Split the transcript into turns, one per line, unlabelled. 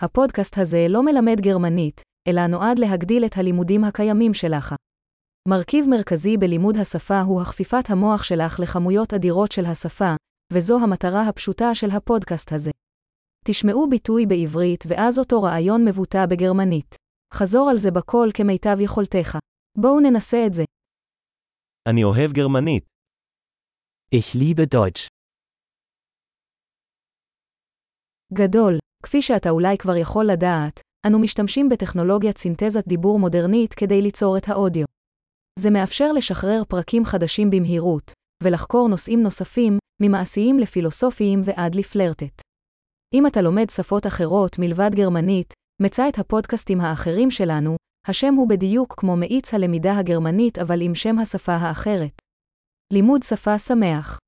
הפודקאסט הזה לא מלמד גרמנית, אלא נועד להגדיל את הלימודים הקיימים שלך. מרכיב מרכזי בלימוד השפה הוא הכפיפת המוח שלך לכמויות אדירות של השפה, וזו המטרה הפשוטה של הפודקאסט הזה. תשמעו ביטוי בעברית ואז אותו רעיון מבוטא בגרמנית. חזור על זה בקול כמיטב יכולתך. בואו ננסה את זה.
אני אוהב גרמנית.
Ich liebe Deutsch.
גדול, כפי שאתה אולי כבר יכול לדעת, אנו משתמשים בטכנולוגיית סינתזת דיבור מודרנית כדי ליצור את האודיו. זה מאפשר לשחרר פרקים חדשים במהירות, ולחקור נושאים נוספים, ממעשיים לפילוסופיים ועד לפלרטט. אם אתה לומד שפות אחרות מלבד גרמנית, מצא את הפודקאסטים האחרים שלנו, השם הוא בדיוק כמו מאיץ הלמידה הגרמנית אבל עם שם השפה האחרת. לימוד שפה שמח